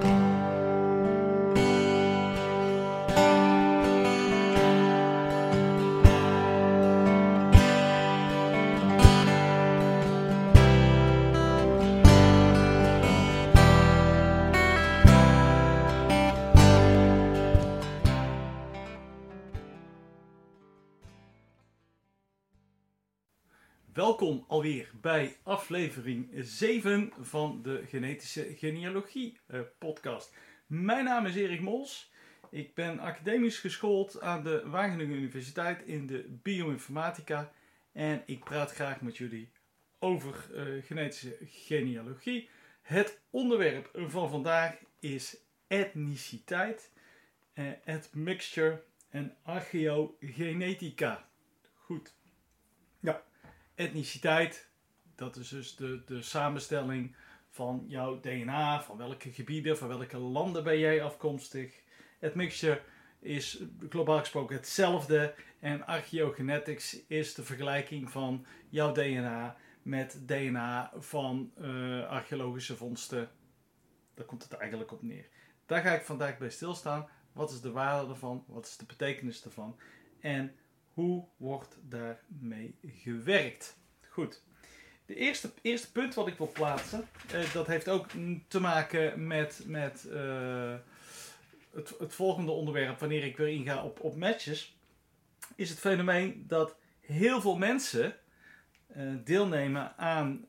thank you Welkom alweer bij aflevering 7 van de Genetische Genealogie eh, podcast. Mijn naam is Erik Mols. Ik ben academisch geschoold aan de Wageningen Universiteit in de bioinformatica. En ik praat graag met jullie over eh, genetische genealogie. Het onderwerp van vandaag is etniciteit, uh, admixture en archeogenetica. Goed. Ja, etniciteit, dat is dus de, de samenstelling van jouw DNA, van welke gebieden, van welke landen ben jij afkomstig. Het mixture is globaal gesproken hetzelfde en archeogenetics is de vergelijking van jouw DNA met DNA van uh, archeologische vondsten. Daar komt het eigenlijk op neer. Daar ga ik vandaag bij stilstaan. Wat is de waarde ervan? Wat is de betekenis ervan? En hoe wordt daarmee gewerkt? Goed. De eerste, eerste punt wat ik wil plaatsen, uh, dat heeft ook te maken met, met uh, het, het volgende onderwerp, wanneer ik weer inga op, op matches, is het fenomeen dat heel veel mensen uh, deelnemen aan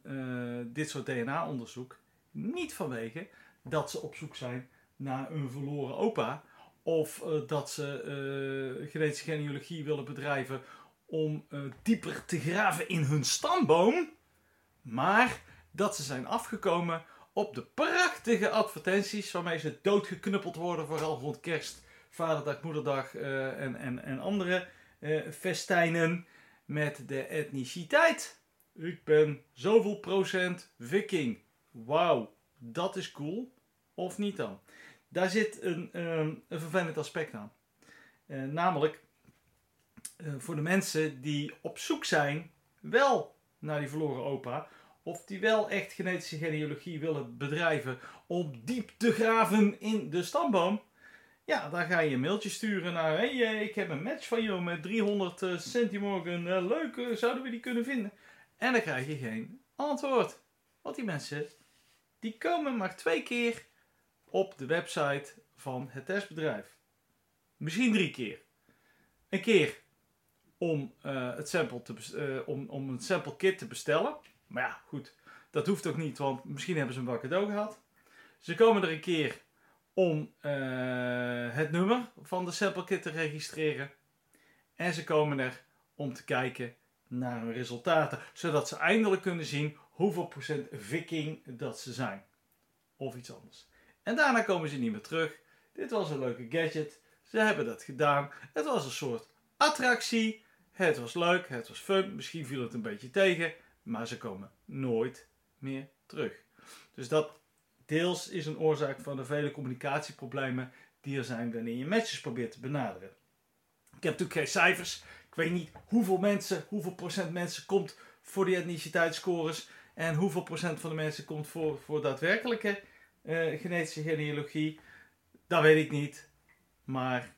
dit soort DNA-onderzoek, niet vanwege dat ze op zoek zijn naar een verloren opa, of uh, dat ze uh, genetische genealogie willen bedrijven om uh, dieper te graven in hun stamboom. Maar dat ze zijn afgekomen op de prachtige advertenties waarmee ze doodgeknuppeld worden, vooral rond kerst, vaderdag, moederdag en, en, en andere festijnen met de etniciteit. Ik ben zoveel procent viking. Wauw, dat is cool. Of niet dan? Daar zit een, um, een vervelend aspect aan. Uh, namelijk uh, voor de mensen die op zoek zijn wel naar die verloren opa. Of die wel echt genetische genealogie willen bedrijven om diep te graven in de stamboom. Ja, dan ga je een mailtje sturen naar... Hey, eh, ik heb een match van jou met 300 uh, centimorgen. Leuk, zouden we die kunnen vinden? En dan krijg je geen antwoord. Want die mensen, die komen maar twee keer op de website van het testbedrijf. Misschien drie keer. Een keer om, uh, het sample te uh, om, om een sample kit te bestellen. Maar ja, goed, dat hoeft ook niet, want misschien hebben ze een wel cadeau gehad. Ze komen er een keer om uh, het nummer van de sample kit te registreren. En ze komen er om te kijken naar hun resultaten, zodat ze eindelijk kunnen zien hoeveel procent viking dat ze zijn. Of iets anders. En daarna komen ze niet meer terug. Dit was een leuke gadget. Ze hebben dat gedaan. Het was een soort attractie. Het was leuk, het was fun. Misschien viel het een beetje tegen. Maar ze komen nooit meer terug. Dus dat deels is een oorzaak van de vele communicatieproblemen die er zijn wanneer je matches probeert te benaderen. Ik heb natuurlijk geen cijfers. Ik weet niet hoeveel mensen, hoeveel procent mensen komt voor die etniciteitsscores. En hoeveel procent van de mensen komt voor, voor daadwerkelijke uh, genetische genealogie. Dat weet ik niet. Maar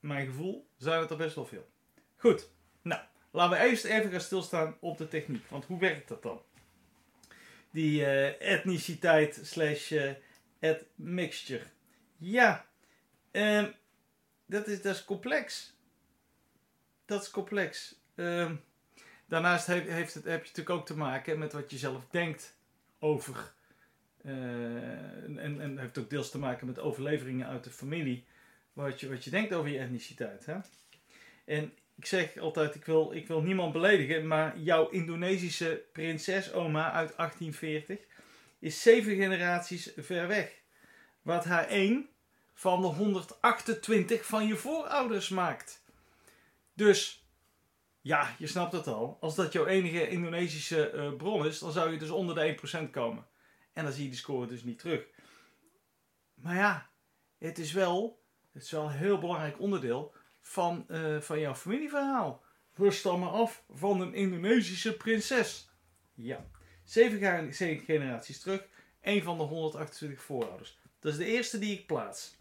mijn gevoel zijn het er best wel veel. Goed, nou, laten we eerst even gaan stilstaan op de techniek. Want hoe werkt dat dan? Die uh, etniciteit slash admixture. Ja, um, dat, is, dat is complex. Dat is complex. Um, daarnaast heeft, heeft het, heb je natuurlijk ook te maken met wat je zelf denkt over uh, en, en heeft ook deels te maken met overleveringen uit de familie. Wat je, wat je denkt over je etniciteit. Hè? En ik zeg altijd, ik wil, ik wil niemand beledigen, maar jouw Indonesische prinsesoma uit 1840 is zeven generaties ver weg. Wat haar één van de 128 van je voorouders maakt. Dus, ja, je snapt het al. Als dat jouw enige Indonesische uh, bron is, dan zou je dus onder de 1% komen. En dan zie je die score dus niet terug. Maar ja, het is wel, het is wel een heel belangrijk onderdeel van, uh, van jouw familieverhaal. We stammen af van een Indonesische prinses. Ja, zeven, zeven generaties terug. Een van de 128 voorouders. Dat is de eerste die ik plaats.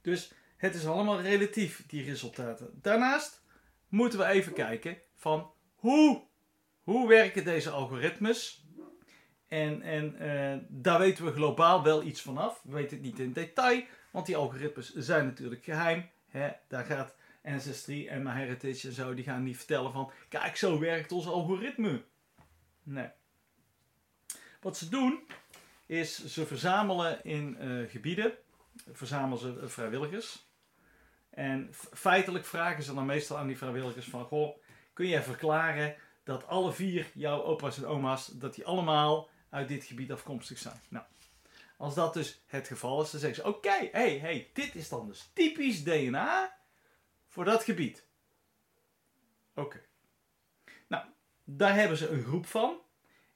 Dus het is allemaal relatief, die resultaten. Daarnaast moeten we even kijken van hoe, hoe werken deze algoritmes? En, en uh, daar weten we globaal wel iets vanaf. We weten het niet in detail, want die algoritmes zijn natuurlijk geheim. Hè? Daar gaat Ancestry en MyHeritage en zo, die gaan niet vertellen van, kijk, zo werkt ons algoritme. Nee. Wat ze doen, is ze verzamelen in uh, gebieden, verzamelen ze uh, vrijwilligers. En feitelijk vragen ze dan meestal aan die vrijwilligers van, goh, kun jij verklaren dat alle vier jouw opa's en oma's, dat die allemaal uit dit gebied afkomstig zijn? Nou, als dat dus het geval is, dan zeggen ze, oké, hey, hey, dit is dan dus typisch DNA voor dat gebied. Oké. Nou, daar hebben ze een groep van.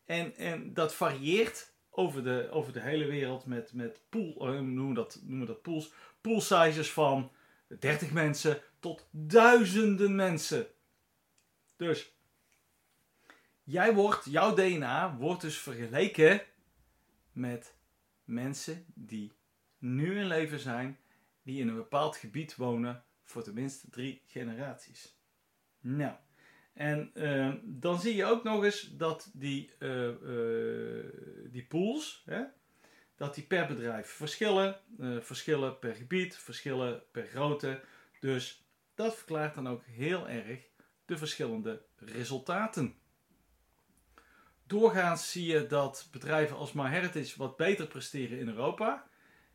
En, en dat varieert over de, over de hele wereld met, met pool, uh, noemen, dat, noemen dat pools, pool sizes van 30 mensen tot duizenden mensen. Dus jij wordt, jouw DNA wordt dus vergeleken met mensen die nu in leven zijn, die in een bepaald gebied wonen voor tenminste drie generaties. Nou, en uh, dan zie je ook nog eens dat die, uh, uh, die pools, hè, dat die per bedrijf verschillen, verschillen per gebied, verschillen per grootte. Dus dat verklaart dan ook heel erg de verschillende resultaten. Doorgaans zie je dat bedrijven als MyHeritage wat beter presteren in Europa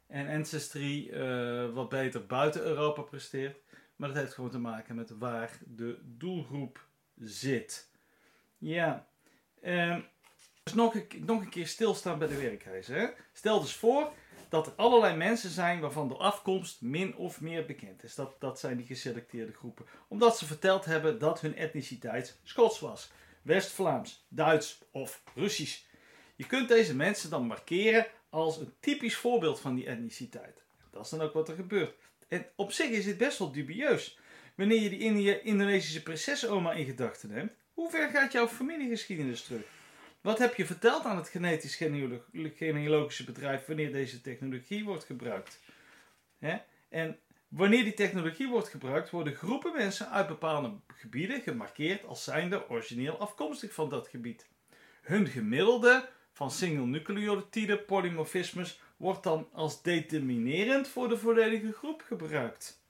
en Ancestry wat beter buiten Europa presteert. Maar dat heeft gewoon te maken met waar de doelgroep zit. Ja, um, dus nog een, nog een keer stilstaan bij de werkwijze. Hè? Stel dus voor dat er allerlei mensen zijn waarvan de afkomst min of meer bekend is. Dat, dat zijn die geselecteerde groepen. Omdat ze verteld hebben dat hun etniciteit Schots was, West-Vlaams, Duits of Russisch. Je kunt deze mensen dan markeren als een typisch voorbeeld van die etniciteit. Dat is dan ook wat er gebeurt. En op zich is dit best wel dubieus. Wanneer je die Indonesische prinsessenoma in gedachten neemt, hoe ver gaat jouw familiegeschiedenis terug? Wat heb je verteld aan het genetisch genealogische bedrijf wanneer deze technologie wordt gebruikt? En wanneer die technologie wordt gebruikt, worden groepen mensen uit bepaalde gebieden gemarkeerd als zijnde origineel afkomstig van dat gebied. Hun gemiddelde van single nucleotide polymorfismes wordt dan als determinerend voor de volledige groep gebruikt.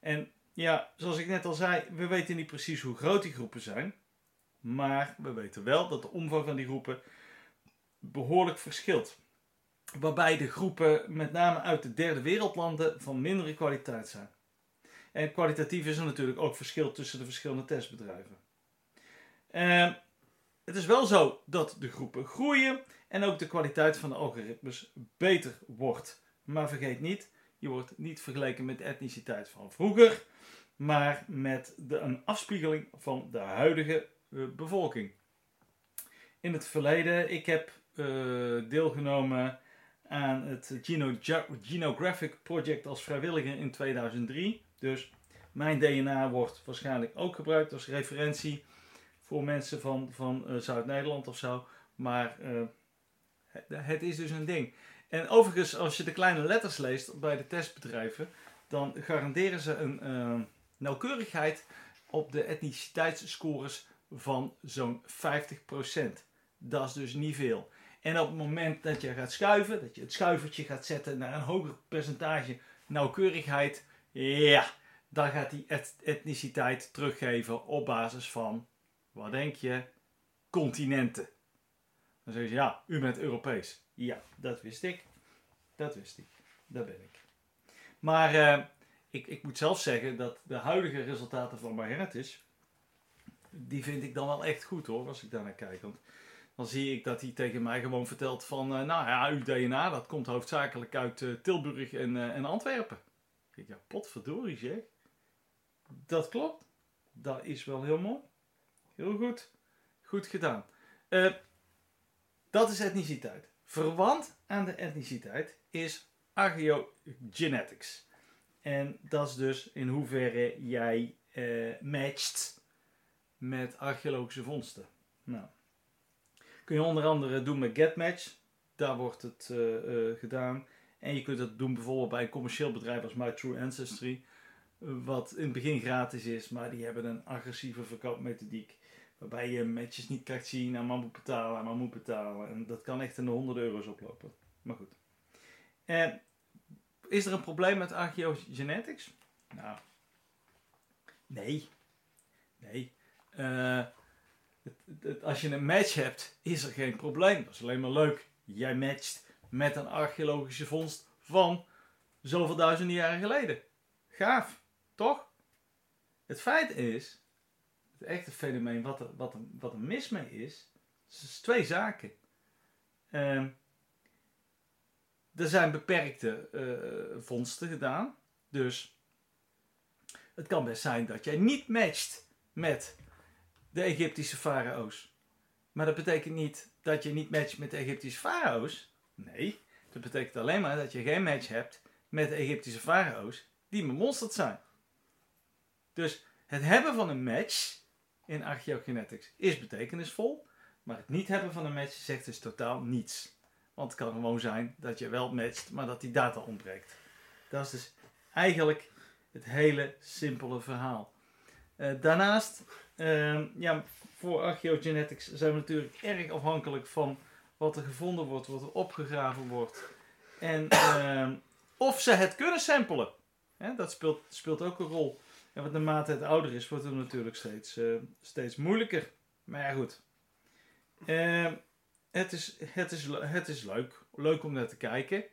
En ja, zoals ik net al zei, we weten niet precies hoe groot die groepen zijn. Maar we weten wel dat de omvang van die groepen behoorlijk verschilt. Waarbij de groepen met name uit de derde wereldlanden van mindere kwaliteit zijn. En kwalitatief is er natuurlijk ook verschil tussen de verschillende testbedrijven. Uh, het is wel zo dat de groepen groeien en ook de kwaliteit van de algoritmes beter wordt. Maar vergeet niet, je wordt niet vergeleken met de etniciteit van vroeger, maar met de, een afspiegeling van de huidige uh, bevolking. In het verleden, ik heb uh, deelgenomen aan het Geno Genographic Project als vrijwilliger in 2003. Dus mijn DNA wordt waarschijnlijk ook gebruikt als referentie voor mensen van, van uh, Zuid-Nederland of zo. Maar uh, het, is dus een ding. En overigens, als je de kleine letters leest bij de testbedrijven, dan garanderen ze een uh, nauwkeurigheid op de etniciteitsscores van zo'n 50%. Dat is dus niet veel. En op het moment dat je gaat schuiven, dat je het schuivertje gaat zetten naar een hoger percentage nauwkeurigheid, ja, dan gaat die etniciteit teruggeven op basis van wat denk je? Continenten. Dan zeg je, ja, u bent Europees. Ja, dat wist ik. Dat wist ik. Dat ben ik. Maar uh, ik, ik moet zelf zeggen dat de huidige resultaten van MyHeritage, die vind ik dan wel echt goed hoor, als ik daar naar kijk. Want dan zie ik dat hij tegen mij gewoon vertelt van, uh, nou ja, uw DNA, dat komt hoofdzakelijk uit uh, Tilburg en, en Antwerpen. Ik ja, potverdorie zeg. Dat klopt. Dat is wel heel mooi. Heel goed. Goed gedaan. Dat is etniciteit. Verwant aan de etniciteit is archeogenetics. En dat is dus in hoeverre jij uh, matcht met archeologische vondsten. Nou, kun je onder andere doen met GetMatch. daar wordt het eh, eh, gedaan. En je kunt dat doen bijvoorbeeld bij een commercieel bedrijf als My True Ancestry. wat in het begin gratis is, maar die hebben een agressieve verkoopmethodiek. Waarbij je matches niet krijgt zien en maar moet betalen en maar moet betalen. En dat kan echt in de honderden euro's oplopen. Maar goed. Eh, is er een probleem met archeogenetics? Nou, nee. Nee. Eh, als je een match hebt, is er geen probleem. Dat is alleen maar leuk. Jij matcht met een archeologische vondst van zoveel duizenden jaren geleden. Gaaf, toch? Het feit is, het echte fenomeen wat er, wat wat er mis mee is, is twee zaken. Ehm, er zijn beperkte eh, vondsten gedaan. Dus het kan best zijn dat jij niet matcht met de Egyptische farao's. Maar dat betekent niet dat je niet matcht met de Egyptische farao's. Nee, dat betekent alleen maar dat je geen match hebt met de Egyptische farao's die bemonsterd zijn. Dus het hebben van een match in archeogenetics is betekenisvol, maar het niet hebben van een match zegt dus totaal niets. Want het kan gewoon zijn dat je wel matcht, maar dat die data ontbreekt. Dat is dus eigenlijk het hele simpele verhaal. Eh, daarnaast, ehm, ja, voor archeogenetics zijn we natuurlijk erg afhankelijk van wat er gevonden wordt, wat er opgegraven wordt. En ehm, of ze het kunnen samplen. Dat speelt, speelt ook een rol. En wat naarmate het ouder is, wordt het natuurlijk steeds, eh, steeds moeilijker. Maar ja, goed. Ehm, het, is, het, is, het is leuk. Leuk om naar te kijken.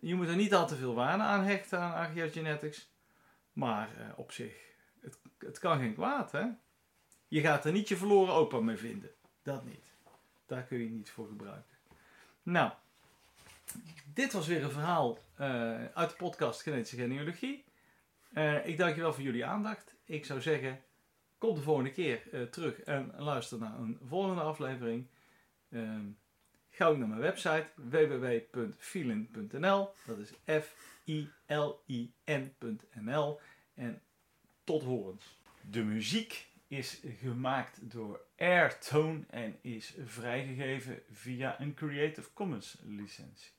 Je moet er niet al te veel waarde aan hechten aan archeogenetics. Maar eh, op zich, het, het kan geen kwaad, hè? Je gaat er niet je verloren opa mee vinden. Dat niet. Daar kun je niet voor gebruiken. Nou, dit was weer een verhaal eh, uit de podcast Genetische Genealogie. Eh, ik dank je wel voor jullie aandacht. Ik zou zeggen, kom de volgende keer eh, terug en luister naar een volgende aflevering. Ehm, ga ook naar mijn website www.filin.nl. Dat is F-I-L-I-N.nl. En tot horens. De muziek is gemaakt door Airtone en is vrijgegeven via een Creative Commons licentie.